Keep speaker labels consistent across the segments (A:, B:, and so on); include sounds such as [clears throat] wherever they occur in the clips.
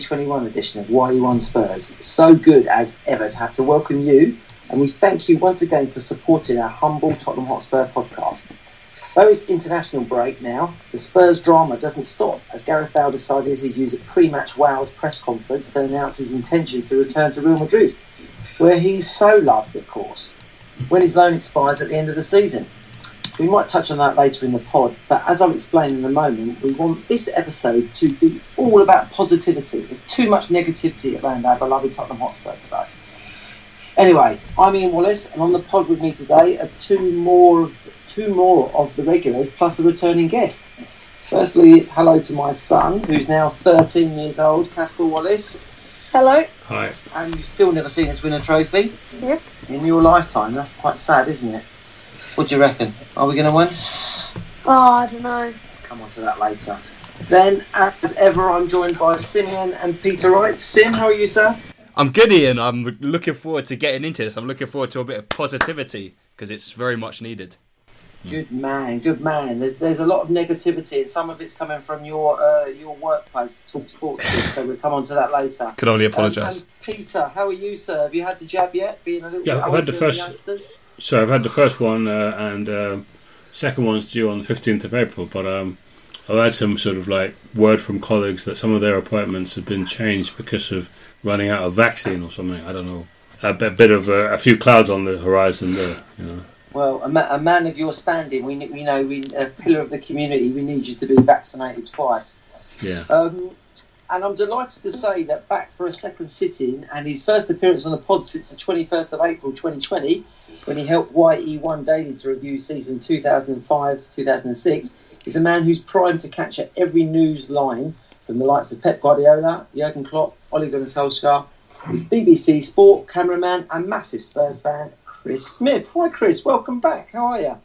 A: 2021 edition of YE1 Spurs. So good as ever to have to welcome you, and we thank you once again for supporting our humble Tottenham Hotspur podcast. Though it's international break now, the Spurs drama doesn't stop as Gareth Bale decided he'd use a pre-match Wales press conference to announce his intention to return to Real Madrid, where he's so loved, of course, when his loan expires at the end of the season. We might touch on that later in the pod, but as I'll explain in a moment, we want this episode to be all about positivity. There's too much negativity around our beloved Tottenham Hotspur today. Anyway, I'm Ian Wallace, and on the pod with me today are two more, two more of the regulars plus a returning guest. Firstly, it's hello to my son, who's now 13 years old, Casper Wallace,
B: Hello.
C: Hi.
A: and you've still never seen us win a trophy
B: Yep.
A: in your lifetime. That's quite sad, isn't it? What do you reckon? Are we going to win?
B: Oh, I don't know.
A: Let's come on to that later. Then, as ever, I'm joined by Simeon and Peter Wright. Sim, how are you, sir?
C: I'm good, Ian. I'm looking forward to getting into this. I'm looking forward to a bit of positivity because it's very much needed.
A: Good man, good man. There's there's a lot of negativity, and some of it's coming from your uh, your workplace, Talk Sports. Group, so we'll come on to that later.
C: Can only
A: Um,
C: apologise.
A: and Peter, how are you, sir? Have you had the jab yet? Being a little
D: Yeah, I've had the first-
A: youngsters?
D: So I've had the first one, uh, and um second one's due on the fifteenth of April. But um, I've had some sort of like word from colleagues that some of their appointments have been changed because of running out of vaccine or something. I don't know. A bit, bit of uh, a few clouds on the horizon there. You know.
A: Well, a, ma- a man of your standing, we we know we a pillar of the community. We need you to be vaccinated twice.
D: Yeah.
A: Um, and I'm delighted to say that back for a second sitting and his first appearance on the pod since the 21st of April 2020, when he helped YE1 Daily to review season 2005 2006, is a man who's primed to capture every news line from the likes of Pep Guardiola, Jurgen Klopp, Ole Gunnar Solskjaer. He's BBC Sport cameraman and massive Spurs fan, Chris Smith. Hi, Chris. Welcome back. How are you?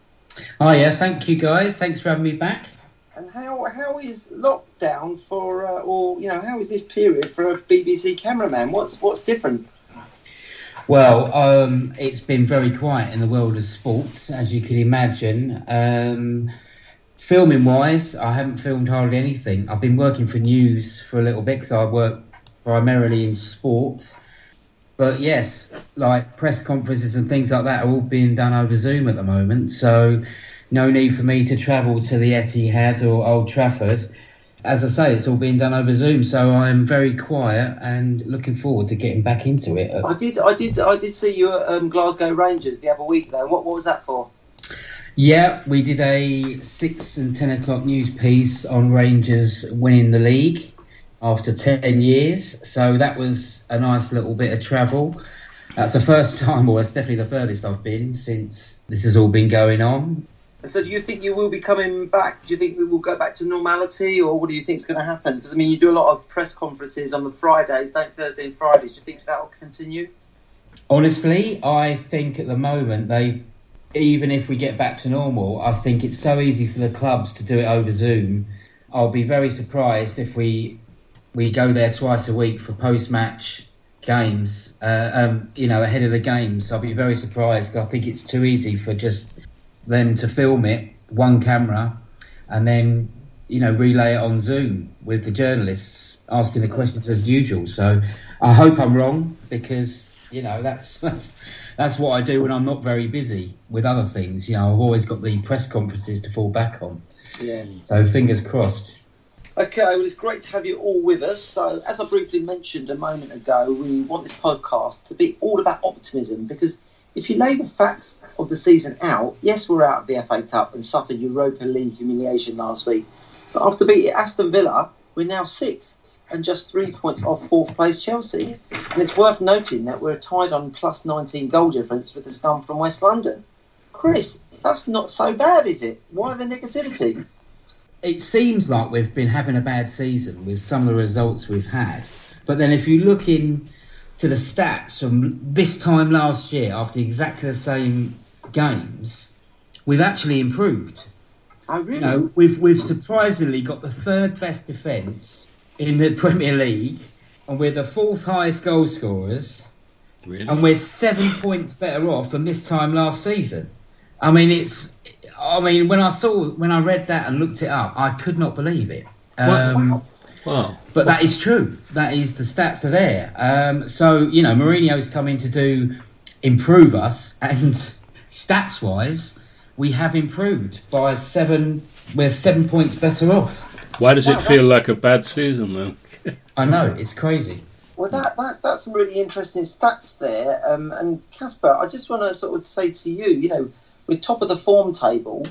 E: Oh yeah, thank you guys. Thanks for having me back.
A: And how how is lockdown for, uh, or you know, how is this period for a BBC cameraman? What's what's different?
E: Well, um, it's been very quiet in the world of sports, as you can imagine. Um, filming wise, I haven't filmed hardly anything. I've been working for news for a little bit because I work primarily in sports. But yes, like press conferences and things like that are all being done over Zoom at the moment. So no need for me to travel to the Etihad or Old Trafford. As I say, it's all being done over Zoom, so I'm very quiet and looking forward to getting back into it.
A: I did I did I did see you at um, Glasgow Rangers the other week though. What what was that for?
E: Yeah, we did a six and ten o'clock news piece on Rangers winning the league after ten years. So that was a nice little bit of travel. That's the first [laughs] time, or it's definitely the furthest I've been since this has all been going on.
A: So do you think you will be coming back? Do you think we will go back to normality, or what do you think is going to happen? Because I mean, you do a lot of press conferences on the Fridays, don't Thursday and Fridays. Do you think that will continue?
E: Honestly, I think at the moment they, even if we get back to normal, I think it's so easy for the clubs to do it over Zoom. I'll be very surprised if we we go there twice a week for post-match games. Uh, um, you know, ahead of the games, I'll be very surprised. I think it's too easy for just them to film it one camera and then you know relay it on Zoom with the journalists asking the questions as usual. So I hope I'm wrong because you know that's [laughs] that's that's what I do when I'm not very busy with other things. You know, I've always got the press conferences to fall back on.
A: Yeah.
E: So fingers crossed.
A: Okay, well, it's great to have you all with us. So, as I briefly mentioned a moment ago, we want this podcast to be all about optimism because if you lay the facts of the season out, yes, we're out of the FA Cup and suffered Europa League humiliation last week, but after beating Aston Villa, we're now sixth and just three points off fourth place Chelsea. And it's worth noting that we're tied on plus 19 goal difference with the scum from West London. Chris, that's not so bad, is it? Why the negativity?
E: It seems like we've been having a bad season with some of the results we've had, but then if you look in to the stats from this time last year, after exactly the same games, we've actually improved.
A: I really.
E: You know, we've we've surprisingly got the third best defence in the [laughs] Premier League, and we're the fourth highest goal scorers,
C: Really?
E: and we're seven [laughs] points better off than this time last season. I mean, it's. I mean, when I saw when I read that and looked it up, I could not believe it. Um,
A: wow.
D: Wow.
E: But that is true. That is the stats are there. Um, so you know, Mourinho's coming to do improve us, [laughs] and stats wise, we have improved by seven. We're seven points better off.
D: Why does
A: Wow,
D: it feel like a bad season then? [laughs]
E: I know it's crazy.
A: Well, that, that that's some really interesting stats there. Um, and Casper, I just want to sort of say to you, you know, we're top of the form table,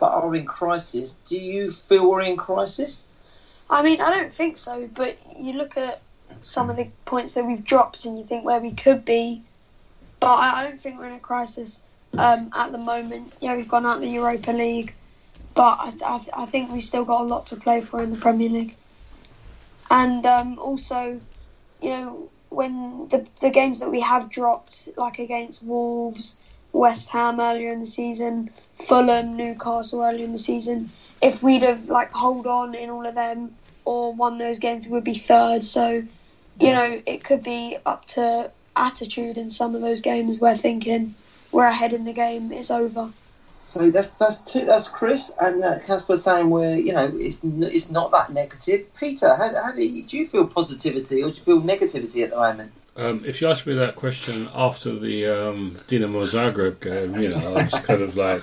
A: but are in crisis. Do you feel we're in crisis?
B: I mean, I don't think so, but you look at some of the points that we've dropped and you think where we could be, but I, I don't think we're in a crisis um, at the moment. Yeah, we've gone out the Europa League, but I, I, I think we've still got a lot to play for in the Premier League. And um, also, you know, when the, the games that we have dropped, like against Wolves, West Ham earlier in the season, Fulham, Newcastle earlier in the season, if we'd have like hold on in all of them or won those games, would be third. So, you know, it could be up to attitude in some of those games where thinking we're ahead in the game is over.
A: So that's that's two. That's Chris and uh, Casper saying we're you know it's it's not that negative. Peter, how, how do you do you feel positivity or do you feel negativity at the moment?
D: Um, if you asked me that question after the um, Dinamo Zagreb game, you know, I was kind of like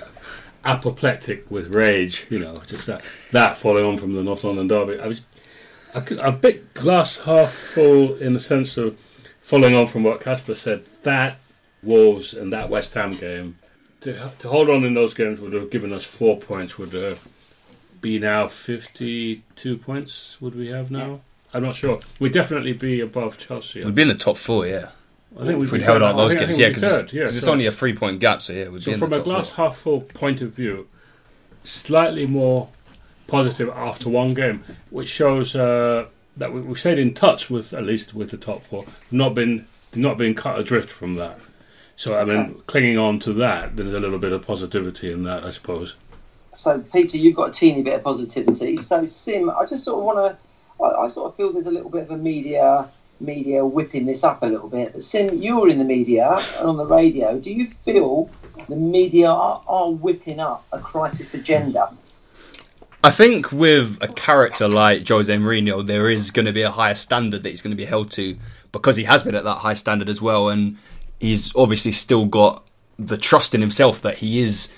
D: apoplectic with rage, you know, just that, that following on from the North London derby. I was I could, a bit glass half full in the sense of following on from what Casper said. That Wolves and that West Ham game to to hold on in those games would have given us four points. Would uh, be now fifty-two points. Would we have now? I'm not sure. We'd definitely be above Chelsea.
C: We'd be in the top four, yeah.
D: I think
C: If
D: we'd
C: we'd held out
D: I
C: those games, yeah,
D: we'd be
C: because
D: third,
C: it's, it's only a three point gap, so yeah, we'd
D: So
C: be in
D: from
C: the
D: a glass
C: four.
D: half full point of view, slightly more positive after one game, which shows uh, that we, we stayed in touch with at least with the top four, not been not been cut adrift from that. So I mean,
A: Okay.
D: clinging on to that, there's a little bit of positivity in that, I suppose.
A: So Peter, you've got a teeny bit of positivity. So Sim, I just sort of want to. I, I sort of feel there's a little bit of a media media whipping this up a little bit. But Sim, you're in the media and on the radio. Do you feel the media are, are whipping up a crisis agenda?
C: I think with a character like Jose Mourinho, there is going to be a higher standard that he's going to be held to because he has been at that high standard as well, and he's obviously still got the trust in himself that he is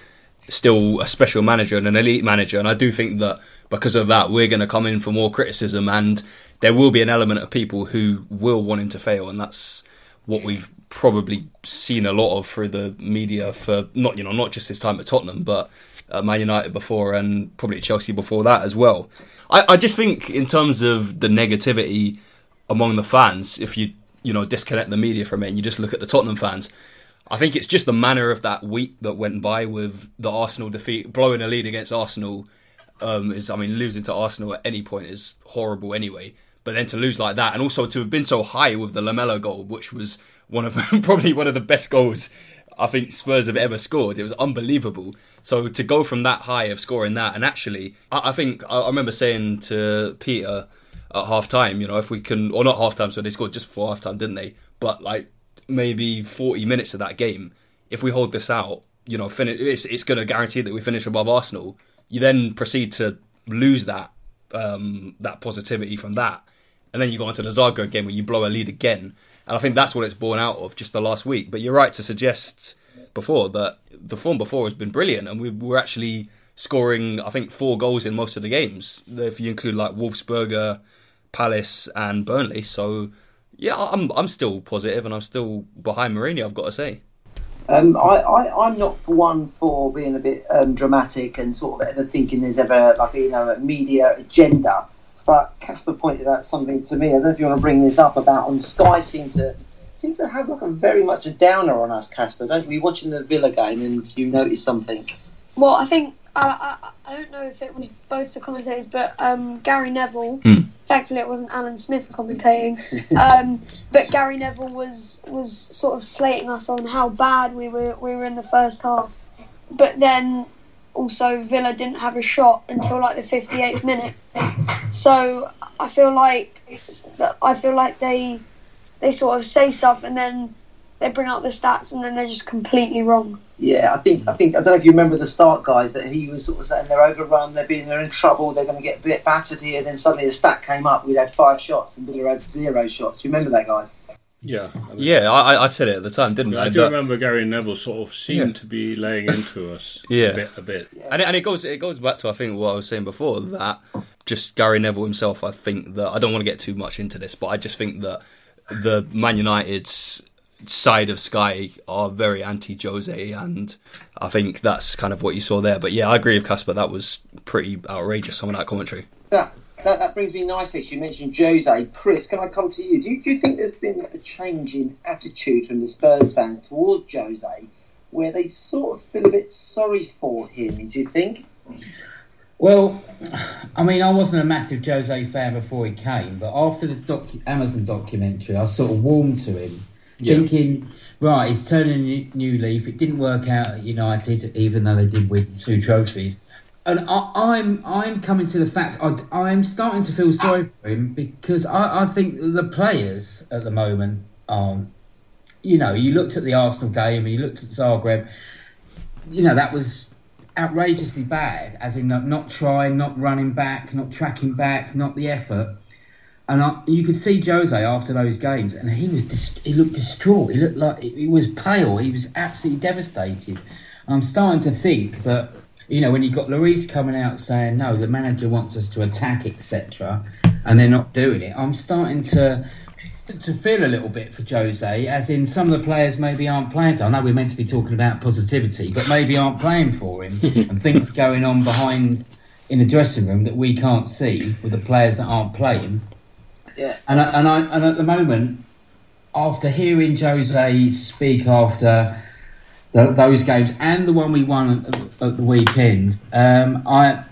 C: still a special manager and an elite manager. And I do think that because of that, we're going to come in for more criticism, and there will be an element of people who will want him to fail, and that's what we've probably seen a lot of through the media for not you know not just his time at Tottenham, but at Man United before and probably at Chelsea before that as well. I, I just think in terms of the negativity among the fans, if you you know disconnect the media from it and you just look at the Tottenham fans, I think it's just the manner of that week that went by with the Arsenal defeat, blowing a lead against Arsenal. Um, is I mean losing to Arsenal at any point is horrible anyway. But then to lose like that, and also to have been so high with the Lamela goal, which was one of [laughs] probably one of the best goals I think Spurs have ever scored. It was unbelievable. So to go from that high of scoring that, and actually, I, I think I, I remember saying to Peter at half time, you know, if we can, or not half time, so they scored just before half time, didn't they? But like maybe 40 minutes of that game, if we hold this out, you know, finish, it's, it's going to guarantee that we finish above Arsenal. You then proceed to lose that um, that positivity from that, and then you go into the Zagreb game where you blow a lead again, and I think that's what it's born out of just the last week. But you're right to suggest before that the form before has been brilliant, and we were actually scoring I think four goals in most of the games if you include like Wolfsberger, Palace, and Burnley. So yeah, I'm I'm still positive, and I'm still behind Mourinho. I've got to say.
A: Um, I, I'm not for one for being a bit um, dramatic and sort of ever thinking there's ever like you know a media agenda. But Casper pointed out something to me. I don't know if you want to bring this up about on Sky seem to seem to have like a very much a downer on us, Casper. Don't we? Watching the Villa game and you notice something.
B: Well, I think I, I I don't know if it was both the commentators, but um, Gary Neville.
C: Hmm.
B: Thankfully, it wasn't Alan Smith commentating. um, [laughs] but Gary Neville was was sort of slating us on how bad we were we were in the first half. But then also Villa didn't have a shot until like the 58th minute. So I feel like I feel like they they sort of say stuff and then they bring out the stats and then they're just completely wrong.
A: Yeah, I think I think I don't know if you remember the start, guys, that he was sort of saying they're overrun, they're being they're in trouble, they're going to get a bit battered here. Then suddenly a stat came up, we'd had five shots and Villa had zero shots. Do you remember that, guys?
D: Yeah, I mean,
C: Yeah, I, I said it at the time, didn't I?
D: I do
C: But-
D: remember Gary Neville sort of seemed
C: Yeah.
D: to be laying into us [laughs]
C: Yeah.
D: a bit. A bit.
C: And it, and it goes it goes back to I think what I was saying before that just Gary Neville himself. I think that I don't want to get too much into this, but I just think that the Man United's side of Sky are very anti Jose, and I think that's kind of what you saw there. But yeah, I agree with Casper. That was pretty outrageous. Some of that commentary.
A: That, that that brings me nicely. You mentioned Jose. Chris, can I come to you? Do, you? do you think there's been a change in attitude from the Spurs fans towards Jose, where they sort of feel a bit sorry for him? Do you think?
E: Well, I mean, I wasn't a massive Jose fan before he came, but after the doc- Amazon documentary, I sort of warmed to him,
C: Yeah.
E: thinking, right, he's turning a new- new leaf. It didn't work out at United, even though they did win two trophies. And I, I'm I'm coming to the fact I, I'm starting to feel sorry for him because I, I think the players at the moment aren't. You know, you looked at the Arsenal game and you looked at Zagreb. You know that was outrageously bad, as in not, not trying, not running back, not tracking back, not the effort. And I, you could see Jose after those games, and he was dis- he looked distraught. He looked like he was pale. He was absolutely devastated. I'm starting to think that you know when you've got Lloris coming out saying no, the manager wants us to attack, etc., and they're not doing it. I'm starting to to feel a little bit for Jose, as in some of the players maybe aren't playing. I know we're meant to be talking about positivity, but maybe aren't playing for him, [laughs] and things going on behind in the dressing room that we can't see with the players that aren't playing.
A: Yeah.
E: And I, and I and at the moment, after hearing Jose speak after th those games and the one we won at, at the weekend, um, I,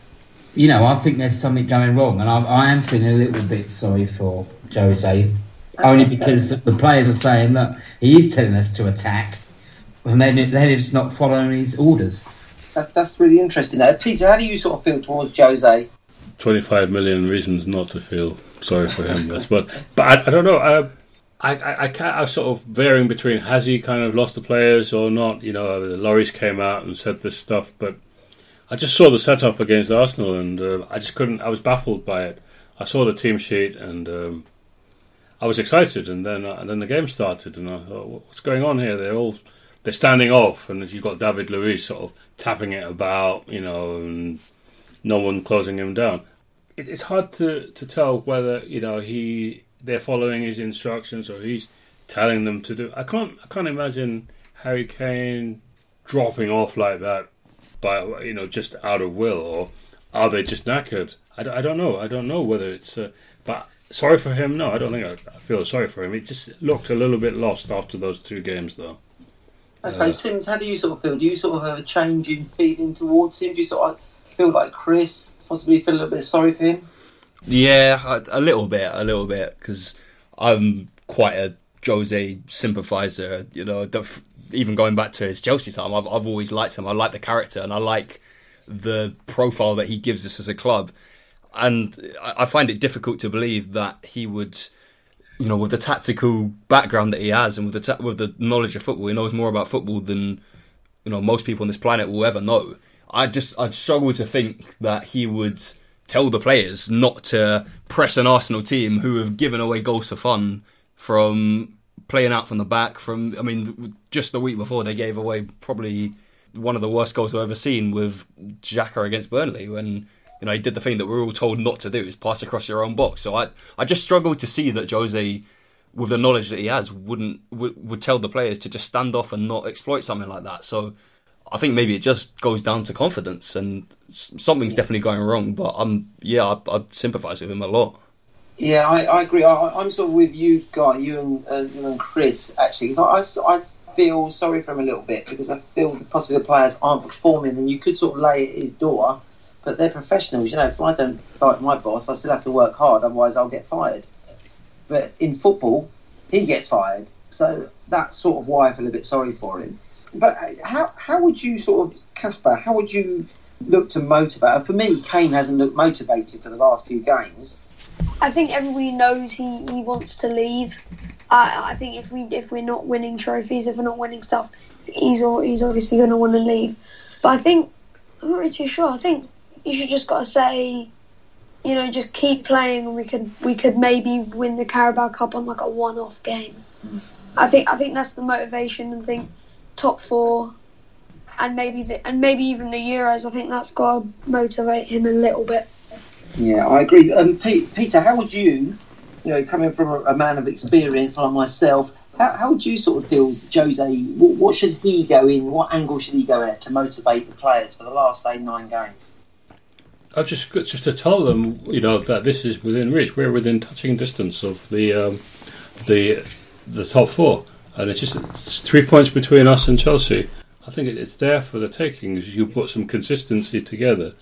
E: you know, I think there's something going wrong, and I, I am feeling a little bit sorry for Jose, only because the, the players are saying that he is telling us to attack, and then they're just not following his orders.
A: That, that's really interesting. Now, Peter, how do you sort of feel towards Jose?
D: 25 million reasons not to feel sorry for him. That's but but I, I don't know. Uh, I, I I can't. I was sort of varying between has he kind of lost the players or not. You know, the Lloris came out and said this stuff, but I just saw the setup against Arsenal and uh, I just couldn't. I was baffled by it. I saw the team sheet and um, I was excited, and then uh, and then the game started, and I thought, what's going on here? They're all they're standing off, and you've got David Luiz sort of tapping it about, you know, and no one closing him down. It, it's hard to, to tell whether you know he they're following his instructions or he's telling them to do. I can't I can't imagine Harry Kane dropping off like that by you know just out of will or are they just knackered? I, don't- I don't know. I don't know whether it's uh, but sorry for him. No, I don't think I, I feel sorry for him. It just looked a little bit lost after those two games though.
A: Okay,
D: Uh,
A: Sims, how do you sort of feel? Do you sort of have a change in feeling towards him? Do you sort of feel like Chris, possibly feel a little bit sorry for him?
C: Yeah, a, little bit, a little bit, because I'm quite a Jose sympathiser. You know, even going back to his Chelsea time, I've, I've always liked him. I like the character, and I like the profile that he gives us as a club. And I, I find it difficult to believe that he would, you know, with the tactical background that he has, and with the ta- with the knowledge of football, he knows more about football than you know most people on this planet will ever know. I just I struggle to think that he would tell the players not to press an Arsenal team who have given away goals for fun from playing out from the back. From I mean, just the week before they gave away probably one of the worst goals I've ever seen with Xhaka against Burnley when you know he did the thing that we're all told not to do is pass across your own box. So I I just struggled to see that Jose. With the knowledge that he has, wouldn't would, would tell the players to just stand off and not exploit something like that. So I think maybe it just goes down to confidence, and something's definitely going wrong. But I'm, yeah, I, I sympathise with him a lot.
A: Yeah, I, I agree. I, I'm sort of with you, Guy, you and, uh, you and Chris, actually. 'cause I, I, I feel sorry for him a little bit because I feel possibly the players aren't performing, and you could sort of lay at his door, but they're professionals. You know, if I don't like my boss, I still have to work hard, otherwise I'll get fired. But in football, he gets fired. So that's sort of why I feel a bit sorry for him. But uh, how how would you sort of Casper? How would you look to motivate. For me, Kane hasn't looked motivated for the last few games.
B: I think everybody knows he, he wants to leave. I, I think if we if we're not winning trophies, if we're not winning stuff, he's he's obviously going to want to leave. But I think I'm not really too sure. I think you should just got to say, you know, just keep playing, and we could we could maybe win the Carabao Cup on like a one-off game. I think I think that's the motivation, and think top four, and maybe the, and maybe even the Euros. I think that's got to motivate him a little bit.
A: Yeah, I agree. Um, Pete, Peter, how would you, you know, coming from a, a man of experience like myself, how, how would you sort of feel, Jose? What, what should he go in? What angle should he go at to motivate the players for the last say nine games?
D: I just just to tell them, you know, that this is within reach. We're within touching distance of the um, the the top four, and it's just three points between us and Chelsea. I think it's there for the taking. If you put some consistency together,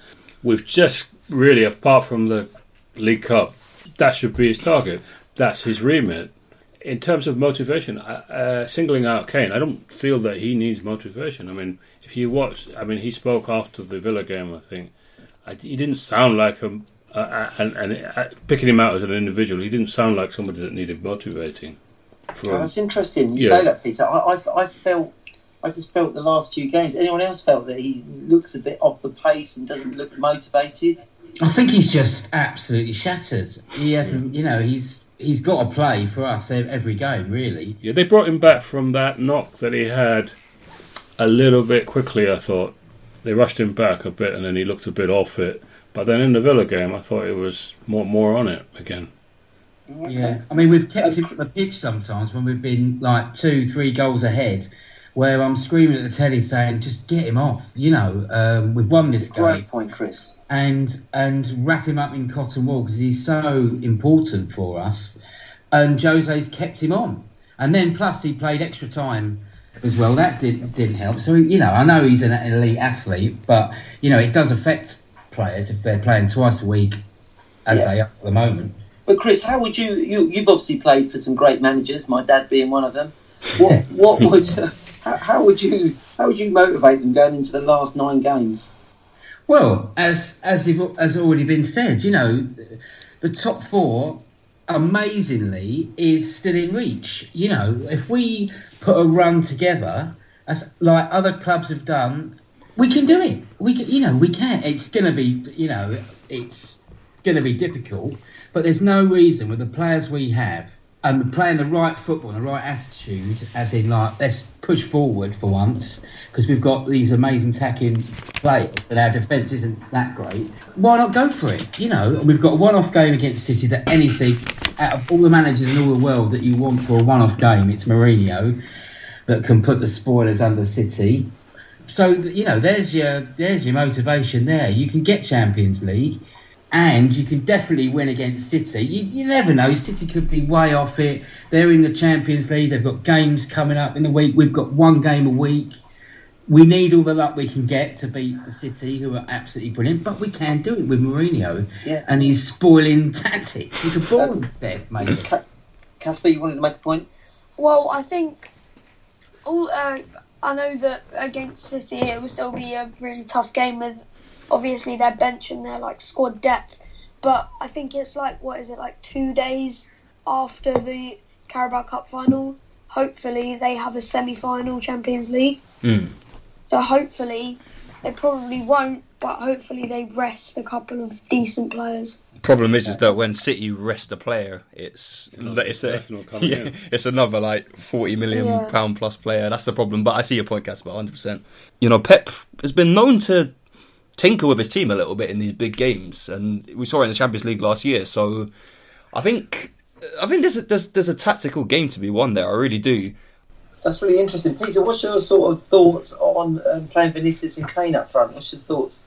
D: we've just really, apart from the League Cup, that should be his target. That's his remit. In terms of motivation, uh, singling out Kane, I don't feel that he needs motivation. I mean, if you watch, I mean, he spoke after the Villa game, I think. I, he didn't sound like a, uh, and, and uh, picking him out as an individual, he didn't sound like somebody that needed motivating.
A: For, oh, that's interesting. You yeah. say that, Peter. I, I, I felt I just felt the last few games. Anyone else felt that he looks a bit off the pace and doesn't look motivated?
E: I think he's just absolutely shattered. He hasn't, you know, he's he's got to play for us every game, really.
D: Yeah, they brought him back from that knock that he had a little bit quickly. I thought they rushed him back a bit, and then he looked a bit off it. But then in the Villa game, I thought it was more more on it again.
E: Yeah, I mean we've kept him on the pitch sometimes when we've been like two, three goals ahead, where I'm screaming at the telly saying, "Just get him off." You know, um, we've won this game.
A: Great point, Chris
E: and and wrap him up in cotton wool because he's so important for us. And Jose's kept him on, and then plus he played extra time as well. That did, didn't help. So you know, I know he's an elite athlete, but you know it does affect players if they're playing twice a week, as yeah. they are at the moment.
A: But Chris, how would you, you you've obviously played for some great managers, my dad being one of them. What what [laughs] would how, how would you how would you motivate them going into the last nine games?
E: Well, as as you've as already been said, you know, the top four, amazingly, is still in reach. You know, if we put a run together, as like other clubs have done, we can do it. We can, you know, we can. It's to be, you know, it's to be difficult, but there's no reason with the players we have and playing the right football and the right attitude, as in like let's push forward for once because we've got these amazing attacking players, but our defence isn't that great. Why not go for it? You know, we've got a one-off game against City that anything out of all the managers in all the world that you want for a one-off game, it's Mourinho that can put the spoilers under City. So you know, there's your there's your motivation there. You can get Champions League and you can definitely win against City. You, you never know. City could be way off it. They're in the Champions League. They've got games coming up in the week. We've got one game a week. We need all the luck we can get to beat the City, who are absolutely brilliant. But we can do it with Mourinho yeah. and he's spoiling tactics. He's a ball dead, mate.
A: Casper, you wanted to make a point?
B: Well, I think all. Uh, I know that against City it will still be a really tough game with obviously their bench and their like squad depth. But I think it's like what is it like two days after the Carabao Cup final. Hopefully they have a semi-final Champions League.
C: Mm.
B: So hopefully they probably won't, but hopefully they rest a couple of decent players.
C: Problem is, is that when City rest a player, it's it's, a, [laughs] yeah, it's another like forty million yeah. pound plus player. That's the problem. But I see your point, Casper, hundred percent. You know, Pep has been known to tinker with his team a little bit in these big games, and we saw it in the Champions League last year. So I think I think there's a, there's there's a tactical game to be won there. I really do.
A: That's really interesting, Peter. What's your sort of thoughts on um, playing Vinicius and Kane up front? What's your thoughts?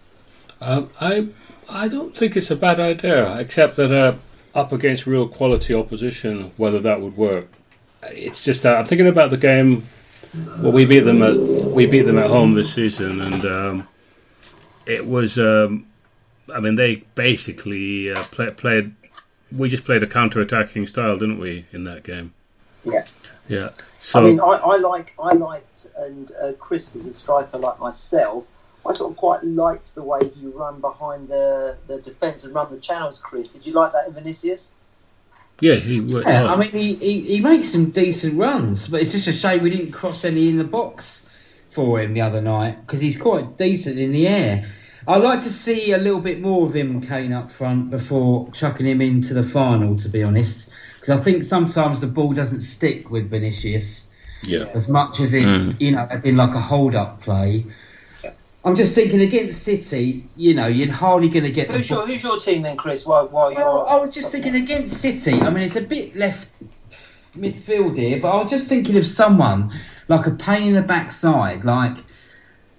D: Um, I I don't think it's a bad idea, except that uh, up against real quality opposition, whether that would work. It's just that I'm thinking about the game. Well, we beat them at we beat them at home this season, and um, it was. Um, I mean, they basically uh, play, played. We just played a counter-attacking style, didn't we, in that game?
A: Yeah.
D: Yeah.
A: So I mean, I, I like I liked, and uh, Chris is a striker like myself. I sort of quite liked the way he run behind the, the defence and run the channels, Chris. Did you like that in Vinicius?
D: Yeah, he worked
E: Yeah,
D: hard.
E: I mean, he, he, he makes some decent runs, but it's just a shame we didn't cross any in the box for him the other night because he's quite decent in the air. I'd like to see a little bit more of him, Kane, up front before chucking him into the final, to be honest. Because I think sometimes the ball doesn't stick with Vinicius
D: yeah.
E: as much as it,
C: Mm.
E: you know, had been like a hold up play. I'm just thinking against City, you know, you're hardly going to get the
A: Who's your, who's your team then, Chris? While, while
E: well,
A: you're,
E: I was just thinking against City. I mean, it's a bit left midfield here, but I was just thinking of someone like a pain in the backside, like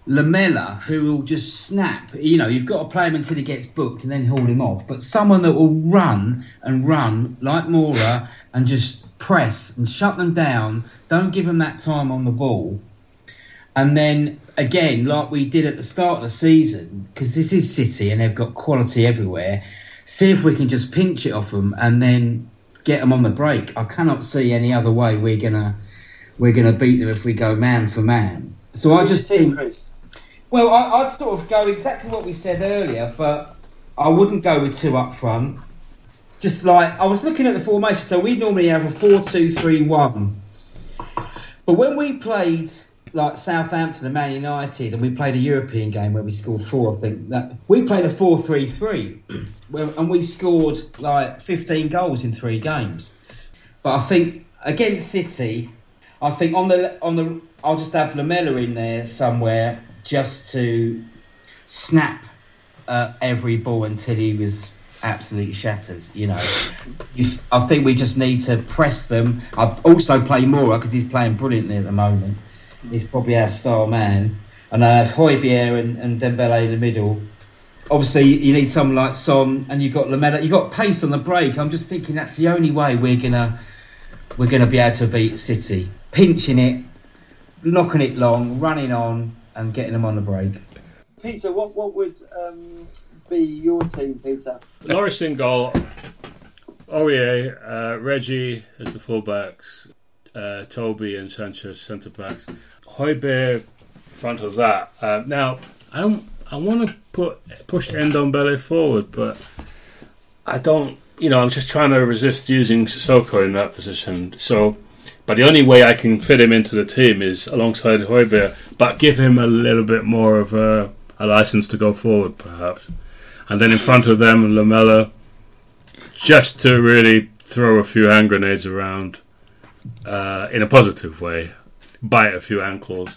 E: Lamela, who will just snap. You know, you've got to play him until he gets booked and then haul him off. But someone that will run and run like Moura and just press and shut them down. Don't give them that time on the ball. And then again, like we did at the start of the season, because this is City and they've got quality everywhere. See if we can just pinch it off them and then get them on the break. I cannot see any other way we're gonna we're gonna beat them if we go man for man. So I just think, well, I, I'd sort of go exactly what we said earlier, but I wouldn't go with two up front. Just like I was looking at the formation, so we normally have a four-two-three-one. But when we played like Southampton and Man United, and we played a European game where we scored four, I think that we played a four-three-three, [clears throat] and we scored like fifteen goals in three games. But I think against City, I think on the on the I'll just have Lamela in there somewhere just to snap uh, every ball until he was absolutely shattered. You know, I think we just need to press them. I also play Moura because he's playing brilliantly at the moment. He's probably our star man. And I have Højbjerg and, and Dembele in the middle. Obviously, you need someone like Son, and you've got Lamela. You've got pace on the break. I'm just thinking that's the only way we're gonna we're gonna be able to beat City. Pinching it, knocking it long, running on, and getting them on the break.
A: Peter, what, what would um, be your team, Peter?
D: Lloris in goal. Aurier, uh, Reggie as the fullbacks. Uh, Toby and Sanchez centre backs. Højbjerg in front of that. Uh, now, I don't. I want to put push Ndombele forward, but I don't. You know, I'm just trying to resist using Sissoko in that position. So, but the only way I can fit him into the team is alongside Højbjerg, but give him a little bit more of a, a license to go forward, perhaps. And then in front of them, Lamela, just to really throw a few hand grenades around uh, in a positive way, bite a few ankles.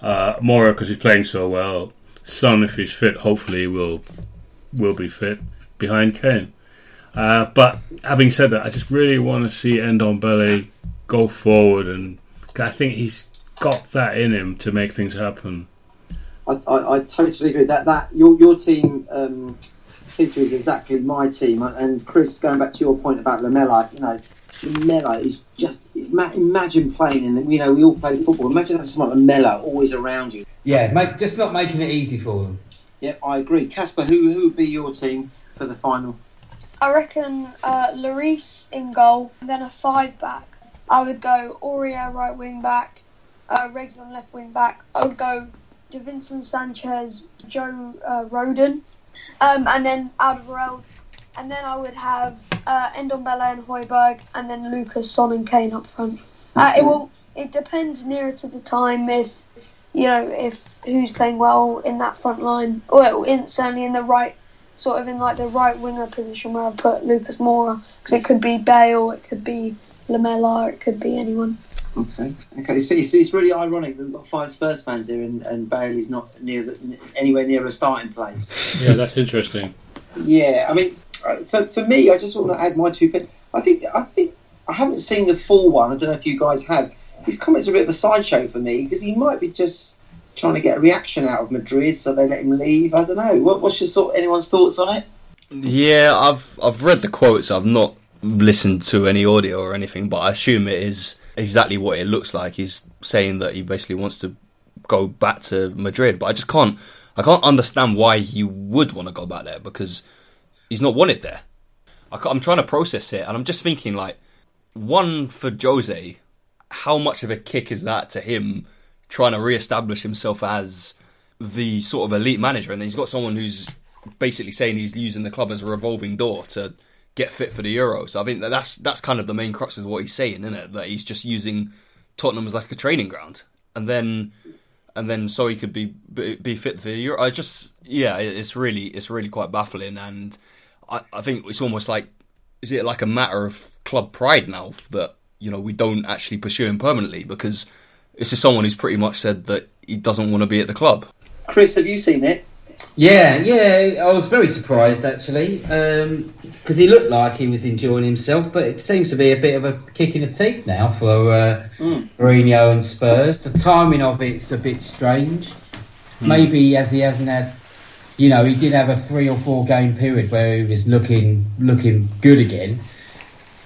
D: Uh, Moura, because he's playing so well. Son, if he's fit, hopefully will will be fit behind Kane. Uh, but having said that, I just really want to see Ndombele go forward, and I think he's got that in him to make things happen.
A: I, I, I totally agree. That that your your team, um, Peter, is exactly my team. And Chris, going back to your point about Lamela, you know, Lamela is just imagine playing, and you know, we all play football. Imagine having someone like Lamela always around you.
E: Yeah, make, just not making it easy for them.
A: Yeah, I agree. Casper, who who would be your team for the final?
B: I reckon uh, Lloris in goal, and then a five back. I would go Aurier right wing back, uh, Reguilon left wing back. I would go Davinson Sanchez, Joe uh, Rodon, um, and then Alderweireld. And then I would have uh, Ndombele and Højbjerg, and then Lucas, Son, and Kane up front. Uh, it will. It depends nearer to the time if you know if who's playing well in that front line. Well, in, certainly in the right sort of in like the right winger position where I've put Lucas Moura because it could be Bale, it could be Lamela, it could be anyone.
A: Okay, okay. It's, it's, it's really ironic that we've got five Spurs fans here, and, and Bailey's not near the, anywhere near a starting place.
D: Yeah, that's interesting.
A: Yeah, I mean, uh, for, for me, I just want to add my two pence. I think I think I haven't seen the full one. I don't know if you guys have. His comments are a bit of a sideshow for me because he might be just trying to get a reaction out of Madrid, so they let him leave. I don't know. What, what's your sort? Anyone's thoughts on it?
C: Yeah, I've I've read the quotes. I've not listened to any audio or anything, but I assume it is exactly what it looks like. He's saying that he basically wants to go back to Madrid, but I just can't. I can't understand why he would want to go back there because he's not wanted there. I am trying to process it, and I'm just thinking like, one for Jose, how much of a kick is that to him trying to re-establish himself as the sort of elite manager, and then he's got someone who's basically saying he's using the club as a revolving door to get fit for the Euros. I think that that's that's kind of the main crux of what he's saying, isn't it? That he's just using Tottenham as like a training ground, and then and then so he could be be, be fit for the Euro. I just yeah, it's really it's really quite baffling, and I, I think it's almost like is it like a matter of club pride now that you know we don't actually pursue him permanently because this is someone who's pretty much said that he doesn't want to be at the club.
A: Chris, have you seen it?
E: Yeah, yeah, I was very surprised actually because he looked like he was enjoying himself, but it seems to be a bit of a kick in the teeth now for uh,
A: Mm.
E: Mourinho and Spurs. The timing of it's a bit strange. Maybe as he hasn't had, you know, he did have a three or four game period where he was looking looking good again,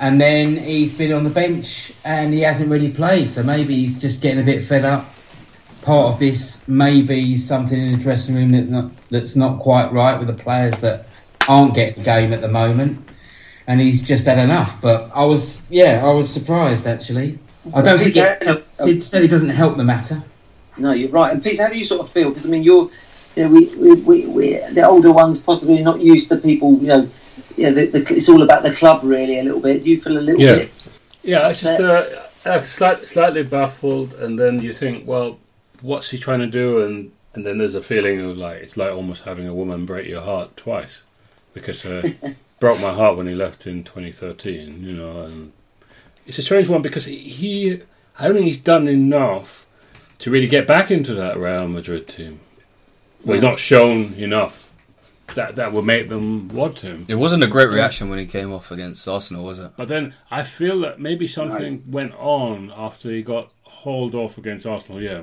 E: and then he's been on the bench and he hasn't really played. So maybe he's just getting a bit fed up part of this may be something in the dressing room that not, that's not quite right with the players that aren't getting the game at the moment, and he's just had enough. But I was, yeah, I was surprised actually. I don't think it,
A: Peter,
E: it certainly doesn't help the matter.
A: No, you're right. And Pete, how do you sort of feel? Because I mean, you're, you know, we, we, we, we the older ones possibly not used to people. You know, you know, the, the, it's all about the club really a little bit. Do you feel a little
D: Yeah.
A: bit?
D: Yeah, it's just uh, uh, slight, slightly baffled, and then you think, well, what's he trying to do? And and then there's a feeling of like it's like almost having a woman break your heart twice, because uh, [laughs] broke my heart when he left in 2013. You know, and it's a strange one because he, I don't think he's done enough to really get back into that Real Madrid team. Well, he's not shown enough that that would make them want him.
C: It wasn't a great reaction when he came off against Arsenal, was it?
D: But then I feel that maybe something went on after he got hauled off against Arsenal. Yeah,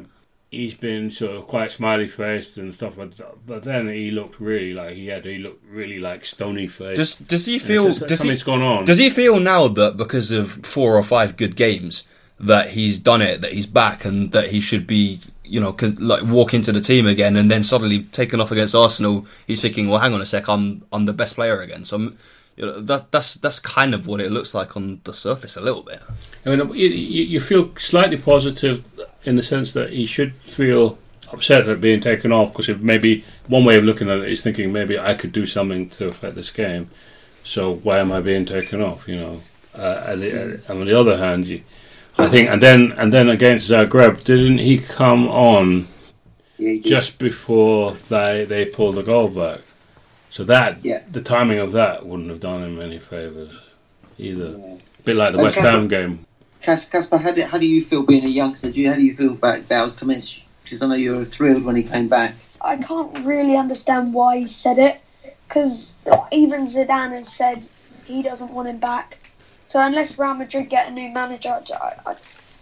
D: he's been sort of quite smiley faced and stuff, but but then he looked really like he had he looked really like stony faced.
C: Does does he feel does he
D: something's gone on?
C: does he feel now that because of four or five good games that he's done it, that he's back, and that he should be you know can, like walk into the team again, and then suddenly taken off against Arsenal, he's thinking, well, hang on a sec, I'm I'm the best player again. So. I'm, you know, that that's that's kind of what it looks like on the surface a little bit.
D: I mean, you you feel slightly positive in the sense that he should feel upset at being taken off because maybe one way of looking at it is thinking maybe I could do something to affect this game, so why am I being taken off? You know, uh, and, the, and on the other hand, you, I think, and then and then against Zagreb, didn't he come on
A: Yeah,
D: just before they they pulled the goal back? So that
A: Yeah.
D: the timing of that wouldn't have done him any favors either.
A: Yeah.
D: bit like the
A: Uh,
D: West Ham game.
A: Cas- Casper, how do, how do you feel being a youngster? Do you, how do you feel about Bale's comments? Because I know you were thrilled when he came back.
B: I can't really understand why he said it because even Zidane has said he doesn't want him back. So unless Real Madrid get a new manager, I, I,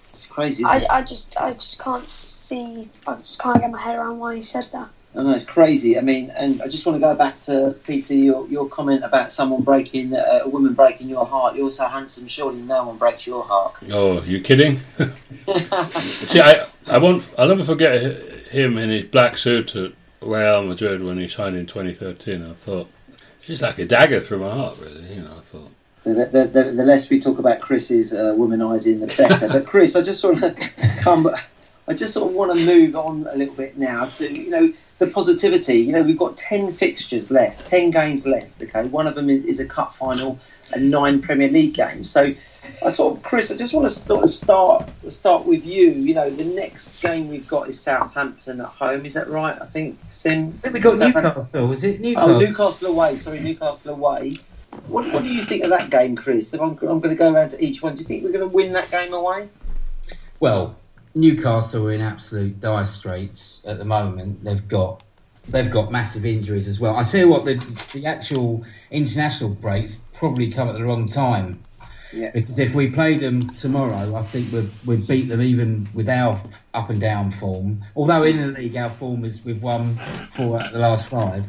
A: It's crazy, isn't it?
B: I, I just I just can't see. I just can't get my head around why he said that.
A: I know it's crazy. I mean, and I just want to go back to Peter, your your comment about someone breaking uh, a woman breaking your heart. You're so handsome, surely no one breaks your heart.
D: Oh, you kidding? [laughs] See, I I won't. I'll never forget him in his black suit at Real Madrid when he signed in 2013. I thought it's just like a dagger through my heart, really. You know, I thought.
A: The, the, the, the less we talk about Chris's uh, womanising, the better. but Chris, I just sort [laughs] of come. I just sort of want to move on a little bit now to you know the positivity. You know, we've got ten fixtures left, ten games left. Okay, one of them is, is a cup final and nine Premier League games. So, I sort of, Chris, I just want to sort of start start with you. You know, the next game we've got is Southampton at home. Is that right? I think Sim.
E: I think we got Newcastle, was it? Oh, Newcastle.
A: Oh, Newcastle away. Sorry, Newcastle away. What, what do you think of that game, Chris? If I'm, I'm going to go around to each one. Do you think we're going to win that game away?
E: Well, Newcastle are in absolute dire straits at the moment. They've got they've got massive injuries as well. I tell you what, the the actual international breaks probably come at the wrong time.
A: Yeah.
E: Because if we play them tomorrow, I think we'd, we'd beat them even with our up and down form. Although in the league our form is we've won four out of the last five.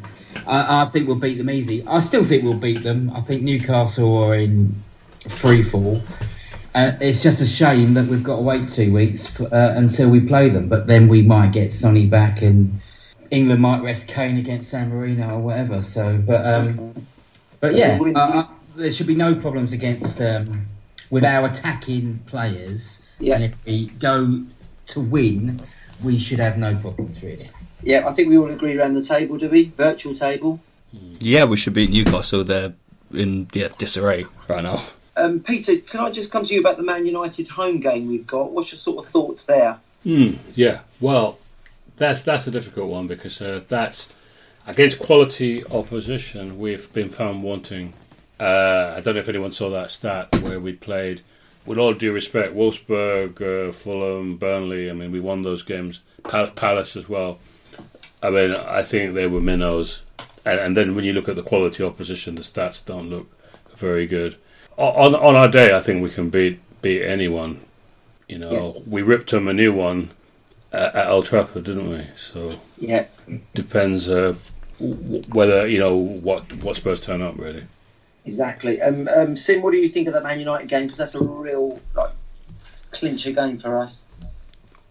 E: I, I think we'll beat them easy. I still think we'll beat them. I think Newcastle are in free fall. Uh, it's just a shame that we've got to wait two weeks for, uh, until we play them, but then we might get Sonny back and England might rest Kane against San Marino or whatever. So, but um, but yeah, uh, uh, there should be no problems against um, with our attacking players.
A: Yeah.
E: And if we go to win, we should have no problems really.
A: Yeah, I think we all agree around the table, do we? Virtual table.
C: Yeah, we should beat Newcastle. They're in yeah disarray right now.
A: Um, Peter, can I just come to you about the Man United home game we've got? What's your sort of thoughts there?
D: Hmm. Yeah. Well, that's that's a difficult one because uh, that's against quality opposition. We've been found wanting. Uh, I don't know if anyone saw that stat where we played. With all due respect, Wolfsberger, uh, Fulham, Burnley. I mean, we won those games. Pal- Palace as well. I mean, I think they were minnows. And, and then when you look at the quality opposition, the stats don't look very good. O- On on our day, I think we can beat beat anyone. You know, we ripped them a new one at, at Old Trafford, didn't we? So
A: Yeah,
D: depends uh, whether you know what what Spurs turn up really.
A: exactly. Um, um, Sim, what do you think of the Man United game? Because that's a real like clincher game for us.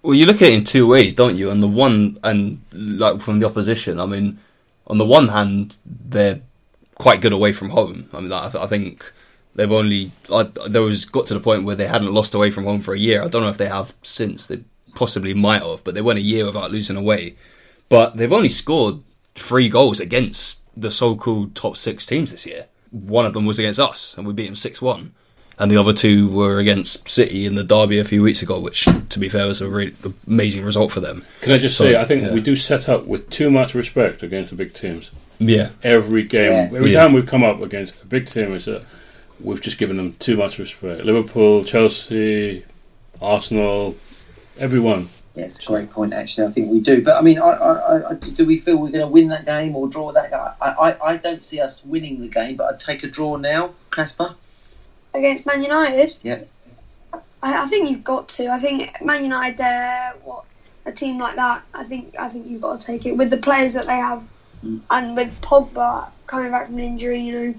C: Well, you look at it in two ways, don't you? And the one, and like from the opposition, I mean, on the one hand, they're quite good away from home. I mean, I, I think they've only I, there was got to the point where they hadn't lost away from home for a year. I don't know if they have since. They possibly might have, but they went a year without losing away. But they've only scored three goals against the so-called top six teams this year. One of them was against us, and we beat them six-one and the other two were against City in the derby a few weeks ago, which, to be fair, was a really amazing result for them.
D: Can I just
C: So,
D: say, I think
C: yeah.
D: we do set up with too much respect against the big teams.
C: Yeah,
D: Every game,
A: Yeah.
D: every
C: Yeah.
D: time we've come up against a big team, is that we've just given them too much respect. Liverpool, Chelsea, Arsenal, everyone.
A: Yeah, a great point. Actually, I think we do. But I mean, I, I, I, do we feel we're going to win that game or draw that game? I, I, I don't see us winning the game, but I'd take a draw now, Casper.
B: against Man United.
A: Yep.
B: I, I think you've got to. I think Man United, uh, what a team like that. I think I think you've got to take it with the players that they have,
A: Mm.
B: and with Pogba coming back from an injury, you know,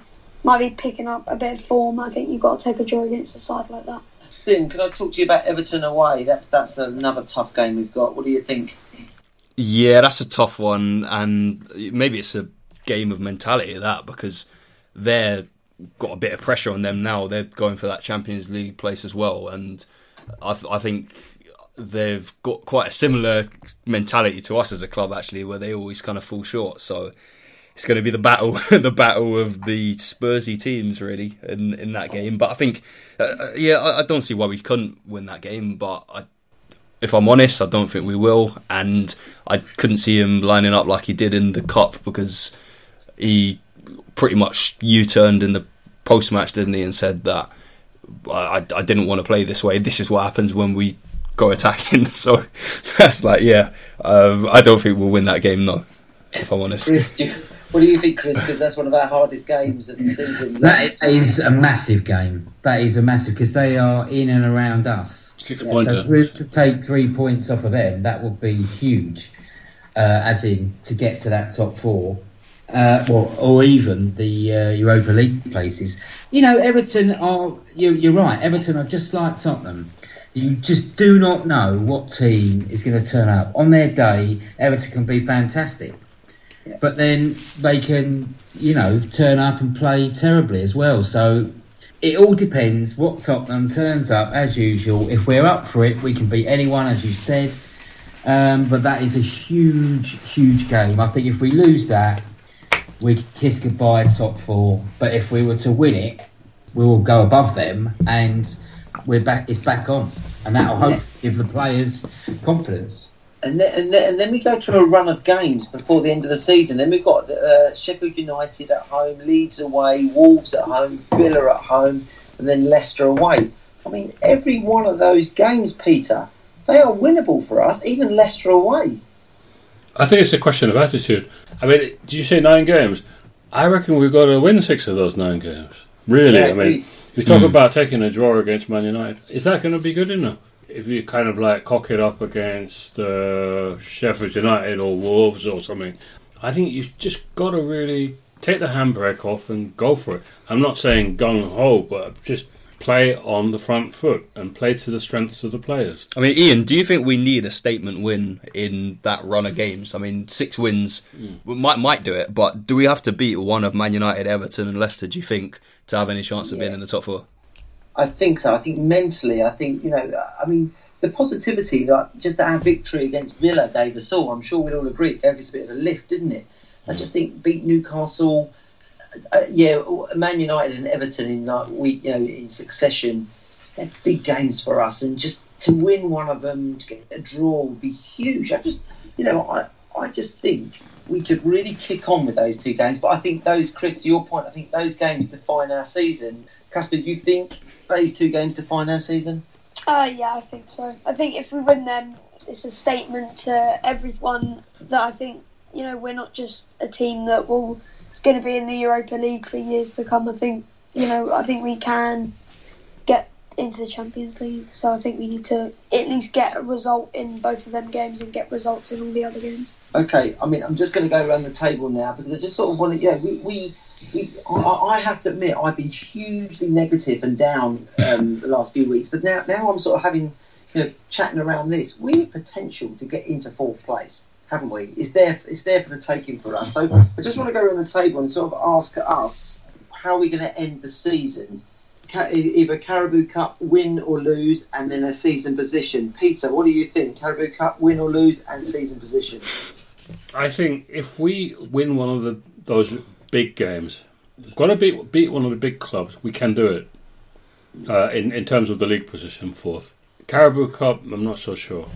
B: might be picking up a bit of form. I think you've got to take a draw against a side like that.
A: Sim, can I talk to you about Everton away? That's that's another tough game we've got. What do you think?
C: yeah, that's a tough one, and maybe it's a game of mentality that because they're got a bit of pressure on them now. They're going for that Champions League place as well, and I, th- I think they've got quite a similar mentality to us as a club actually, where they always kind of fall short. So it's going to be the battle, [laughs] the battle of the Spursy teams really in in that game. But I think, uh, uh, yeah, I, I don't see why we couldn't win that game, but I if I'm honest, I don't think we will. And I couldn't see him lining up like he did in the cup because he pretty much U-turned in the post-match, didn't he, and said that I, I didn't want to play this way. This is what happens when we go attacking. [laughs] So that's like, yeah, um, I don't think we'll win that game, no. If I'm honest.
A: Chris, do you, what do you think, Chris? Because that's one of our hardest games of the season.
E: That is a massive game. That is a massive because they are in and around us.
D: Kick a
A: Yeah,
D: pointer.
E: So for- to take three points off of them, that would be huge. Uh, as in to get to that top four, uh, well, or even the uh, Europa League places. You know, Everton are. You, you're right. Everton are just like Tottenham. You just do not know what team is going to turn up on their day. Everton can be fantastic, but then they can, you know, turn up and play terribly as well. So it all depends what Tottenham turns up as usual. If we're up for it, we can beat anyone, as you said. Um, but that is a huge, huge game. I think if we lose that, we kiss goodbye top four. But if we were to win it, we will go above them, and we're back. It's back on, and that will hope give the players confidence.
A: And then, and, then, and then we go to a run of games before the end of the season. Then we've got uh, Sheffield United at home, Leeds away, Wolves at home, Villa at home, and then Leicester away. I mean, every one of those games, Peter, they are winnable for us, even Leicester away.
D: I think it's a question of attitude. I mean, did you say nine games? I reckon we've got to win six of those nine games. Really,
A: Yeah,
D: I mean,
A: agreed.
D: you talk about taking a draw against Man United. Is that going to be good enough? If you kind of like cock it up against uh, Sheffield United or Wolves or something, I think you've just got to really take the handbrake off and go for it. I'm not saying gung ho, but just play on the front foot and play to the strengths of the players.
C: I mean, Ian, do you think we need a statement win in that run of games? I mean, six wins we might might do it, but do we have to beat one of Man United, Everton, and Leicester? Do you think to have any chance of being in the top four?
A: I think so. I think mentally, I think you know. I mean, the positivity that just our victory against Villa gave us all, I'm sure we'd all agree, gave us a bit of a lift, didn't it? I just think beat Newcastle, uh, yeah, Man United and Everton in like week, you know, in succession. They're big games for us, and just to win one of them, to get a draw would be huge. I just, you know, I, I just think we could really kick on with those two games. But I think those, Chris, to your point, I think those games define our season. Casper, do you think those two games define our season?
B: Uh, yeah, I think so. I think if we win them, it's a statement to everyone that I think you know we're not just a team that will is going to be in the Europa League for years to come. I think you know I think we can get into the Champions League. So I think we need to at least get a result in both of them games and get results in all the other games.
A: Okay, I mean I'm just going to go around the table now because I just sort of want to. Yeah, we. we we, I, I have to admit, I've been hugely negative and down um, [laughs] the last few weeks, but now, now I'm sort of having, you know, chatting around this. We have potential to get into fourth place haven't we? It's there. It's there for the taking for us. So I just want to go around the table and sort of ask us how we're we going to end the season. Either Carabao Cup win or lose, and then a season position. Peter, what do you think? Carabao Cup win or lose, and season position.
D: I think if we win one of the, those big games, we've got to beat beat one of the big clubs. We can do it. Uh, in in terms of the league position, fourth. Carabao Cup, I'm not so sure.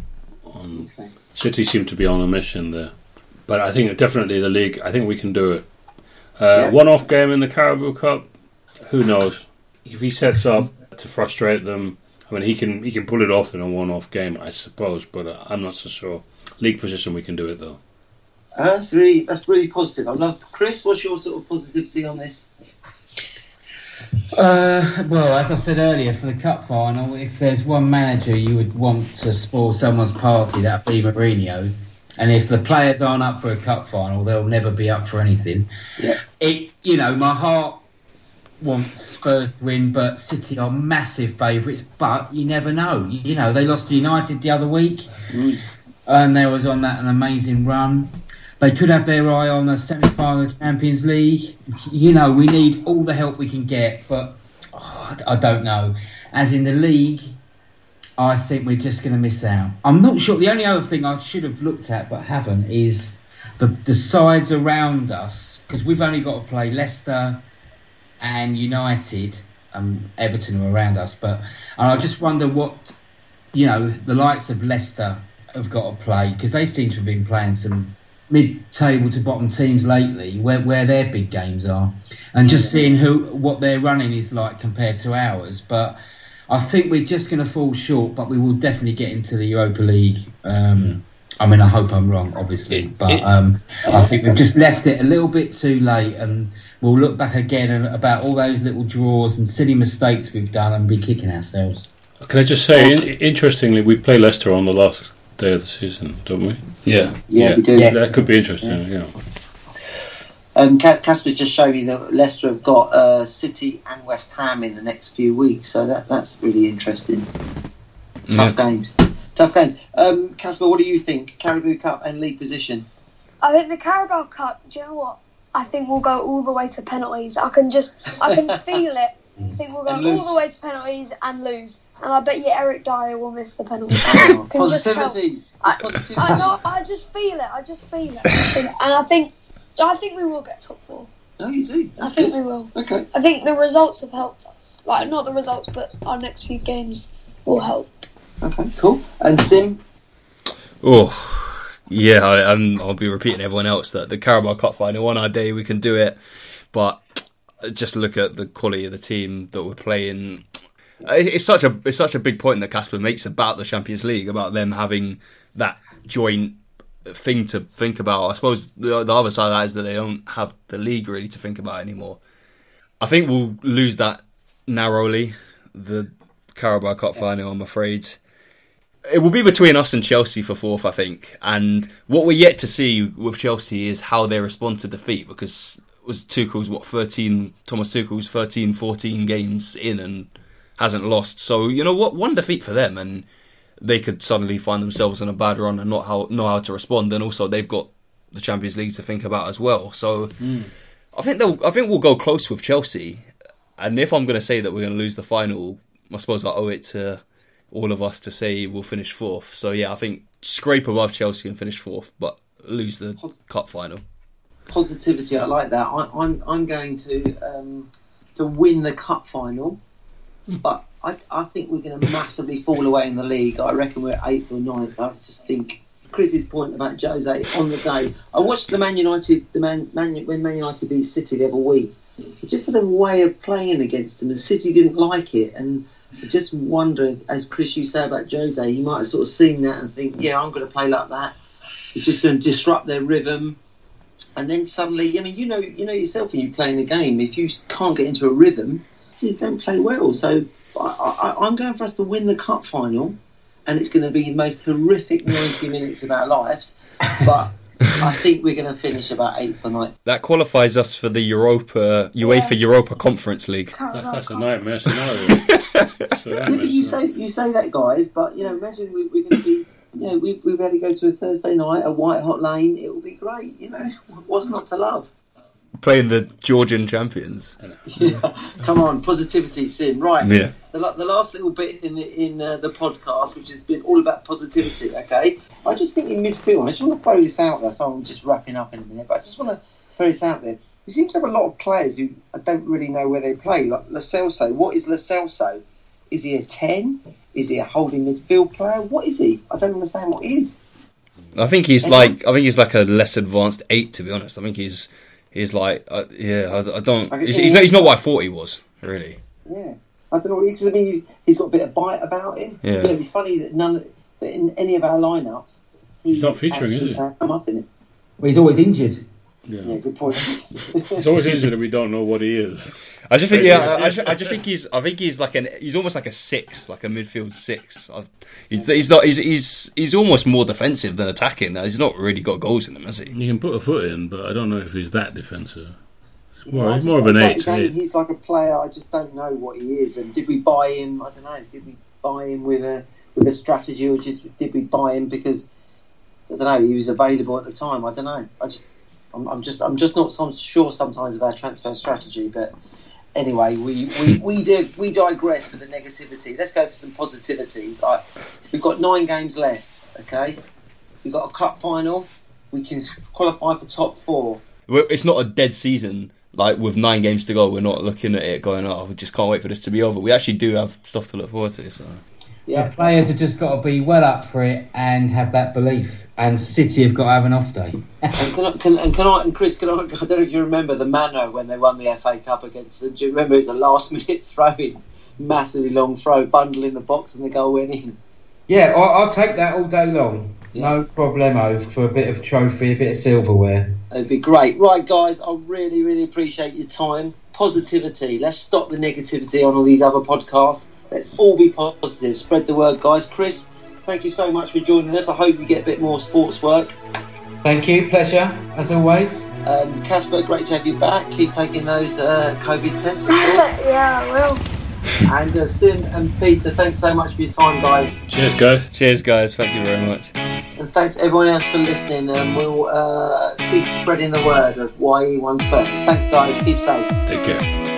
D: On okay. City seem to be on a mission there, but I think definitely the league. I think we can do it. Uh, yeah. One-off game in the Carabao Cup. Who knows? If he sets up to frustrate them, I mean, he can he can pull it off in a one-off game, I suppose. But uh, I'm not so sure. League position, we can do it though.
A: Uh, that's really that's really positive. I love Chris. What's your sort of positivity on this?
E: Uh, well, as I said earlier, for the cup final, if there's one manager you would want to spoil someone's party, that'd be Mourinho. And if the players aren't up for a cup final, they'll never be up for anything.
A: Yeah.
E: It, you know, my heart wants Spurs to win, but City are massive favourites. But you never know. You, know, they lost to United the other week, mm. and they was on that an amazing run. They could have their eye on the semi-final Champions League. You know, we need all the help we can get, but oh, I don't know. As in the league, I think we're just going to miss out. I'm not sure. The only other thing I should have looked at but haven't is the the sides around us because we've only got to play Leicester and United. Um, Everton are around us, but and I just wonder what you know the likes of Leicester have got to play because they seem to have been playing some mid-table to bottom teams lately, where where their big games are, and just seeing who what they're running is like compared to ours. But I think we're just going to fall short, but we will definitely get into the Europa League. Um, I mean, I hope I'm wrong, obviously, but um, I think we've [laughs] just left it a little bit too late, and we'll look back again about all those little draws and silly mistakes we've done and be kicking ourselves.
D: Can I just say, in, interestingly, we play Leicester on the last day of the season, don't we?
C: Yeah,
A: yeah, yeah. we do.
D: Yeah. That could be interesting. Yeah. yeah.
A: Um, Casper just showed me that Leicester have got uh, City and West Ham in the next few weeks, so that that's really interesting. Tough games. Tough games. Um, Casper, what do you think? Carabao Cup and league position?
B: I think the Carabao Cup. Do you know what? I think we'll go all the way to penalties. I can just, I can [laughs] feel it. I think we'll go all the way to penalties and lose. And I bet you Eric Dier will miss the penalty. [laughs]
A: Positivity. I, positivity.
B: I, know, I just feel it. I just feel it. And I think I think we will get top four.
A: No, you do. That's
B: I think
A: good.
B: we will.
A: Okay.
B: I think the results have helped us. Like not the results, but our next few games will help.
A: Okay, cool. And Sim.
C: Oh, yeah. I, am I'll be repeating everyone else that the Carabao Cup final on our day we can do it, but just look at the quality of the team that we're playing it's such a it's such a big point that Casper makes about the Champions League, about them having that joint thing to think about. I suppose the, the other side of that is that they don't have the league really to think about anymore. I think we'll lose that narrowly, the Carabao Cup final. I'm afraid it will be between us and Chelsea for fourth, I think. And what we're yet to see with Chelsea is how they respond to defeat because was Tuchel's what 13 Thomas Tuchel's 13 14 games in and hasn't lost. So you know what, one defeat for them, and they could suddenly find themselves in a bad run and not how know how to respond. And also they've got the Champions League to think about as well. So mm. I think they'll I think we'll go close with Chelsea. And if I'm going to say that we're going to lose the final, I suppose I owe it to all of us to say we'll finish fourth. So yeah, I think scrape above Chelsea and finish fourth, but lose the cup final.
A: Positivity, I like that. I, I'm I'm going to um, to win the cup final, but I, I think we're going to massively fall away in the league. I reckon we're eighth or ninth. I just think Chris's point about Jose on the day. I watched the Man United, the Man, Man when Man United beat City the other week. He just had a way of playing against them, and City didn't like it. And I just wonder, as Chris you say about Jose, he might have sort of seen that and think, yeah, I'm going to play like that. It's just going to disrupt their rhythm. And then suddenly, I mean, you know, you know yourself when you play in a game, if you can't get into a rhythm, you don't play well. So I, I, I'm going for us to win the cup final, and it's going to be the most horrific 90 [laughs] minutes of our lives. But I think we're going to finish about eighth or ninth.
C: That qualifies us for the Europa UEFA Europa Conference League.
D: That's, [laughs] that's a nightmare scenario. That's a
A: Yeah, but you
D: scenario.
A: say you say that, guys. But you know, imagine we, we're going to be. You know, we we better go to a Thursday night, a White Hart Lane. It will be great. You know, [laughs] what's not to love?
C: Playing the Georgian champions. [laughs]
A: Yeah. Come on, positivity, Sim. Right.
C: Yeah.
A: The, the last little bit in the in uh, the podcast, which has been all about positivity. Okay. I just think in midfield. I just want to throw this out there. So I'm just wrapping up in a minute, but I just want to throw this out there. We seem to have a lot of players who I don't really know where they play. Like Lo Celso. What is Lo Celso? Is he a ten? Is he a holding midfield player? What is he? I don't understand what he is.
C: I think he's like I think he's like a less advanced eight to be honest. I think he's he's like uh, yeah I, I don't
A: Okay,
C: he's, he's, not, he's not what I thought he was really.
A: Yeah, I don't know. Because I mean, he's, he's got a bit of bite about him.
C: Yeah.
A: You know, it's funny that none that in any of our lineups, he
D: He's not featuring, is
A: actually
D: he?
A: Come up in it.
E: Well, he's always injured.
A: Yeah,
D: Yeah.
A: good point. [laughs]
D: It's always injured that we don't know what he is.
C: I just think yeah I, I, ju- I just think [laughs] he's I think he's like an he's almost like a six like a midfield six. I, he's he's not he's he's he's almost more defensive than attacking. He's not really got goals in him, has he?
D: He can put a foot in, but I don't know if he's that defensive.
A: I
D: Well, he's more of an
A: again,
D: eight to me.
A: He's like a player. I just don't know what he is. And did we buy him? I don't know. Did we buy him with a with a strategy, or just did we buy him because I don't know he was available at the time? I don't know. I just I'm, I'm just I'm just not so sure sometimes of our transfer strategy, but. Anyway, we, we, hmm. we did we digress for the negativity. Let's go for some positivity. Like, we've got nine games left. Okay, we've got a cup final. We can qualify for top four.
C: It's not a dead season. Like with nine games to go, we're not looking at it going, "Oh, we just can't wait for this to be over." We actually do have stuff to look forward to. So
A: Yeah,
E: The players have just got to be well up for it and have that belief. And City have got to have an off day.
A: And can I, can, and can I, and Chris, can I, I don't know if you remember the Mano when they won the FA Cup against them. Do you remember it was a last [laughs] minute throw in, massively long throw, bundle in the box, and the goal went in.
E: Yeah, I, I'll take that all day long.
A: Yeah.
E: No problemo for a bit of trophy, a bit of silverware.
A: It'd be great. Right, guys, I really, really appreciate your time. Positivity. Let's stop the negativity on all these other podcasts. Let's all be positive. Spread the word, guys. Chris, thank you so much for joining us. I hope you get a bit more sports work.
E: Thank you, pleasure, as always.
A: Um, Casper, great to have you back. Keep taking those uh, COVID tests. for sure. [laughs]
B: yeah, I will.
A: and uh, Sim and Peter, thanks so much for your time, guys.
D: Cheers, guys.
C: cheers, guys. Thank you very much.
A: And thanks everyone else for listening. And we'll uh, keep spreading the word of why he won first. Thanks, guys. Keep safe.
D: Take care.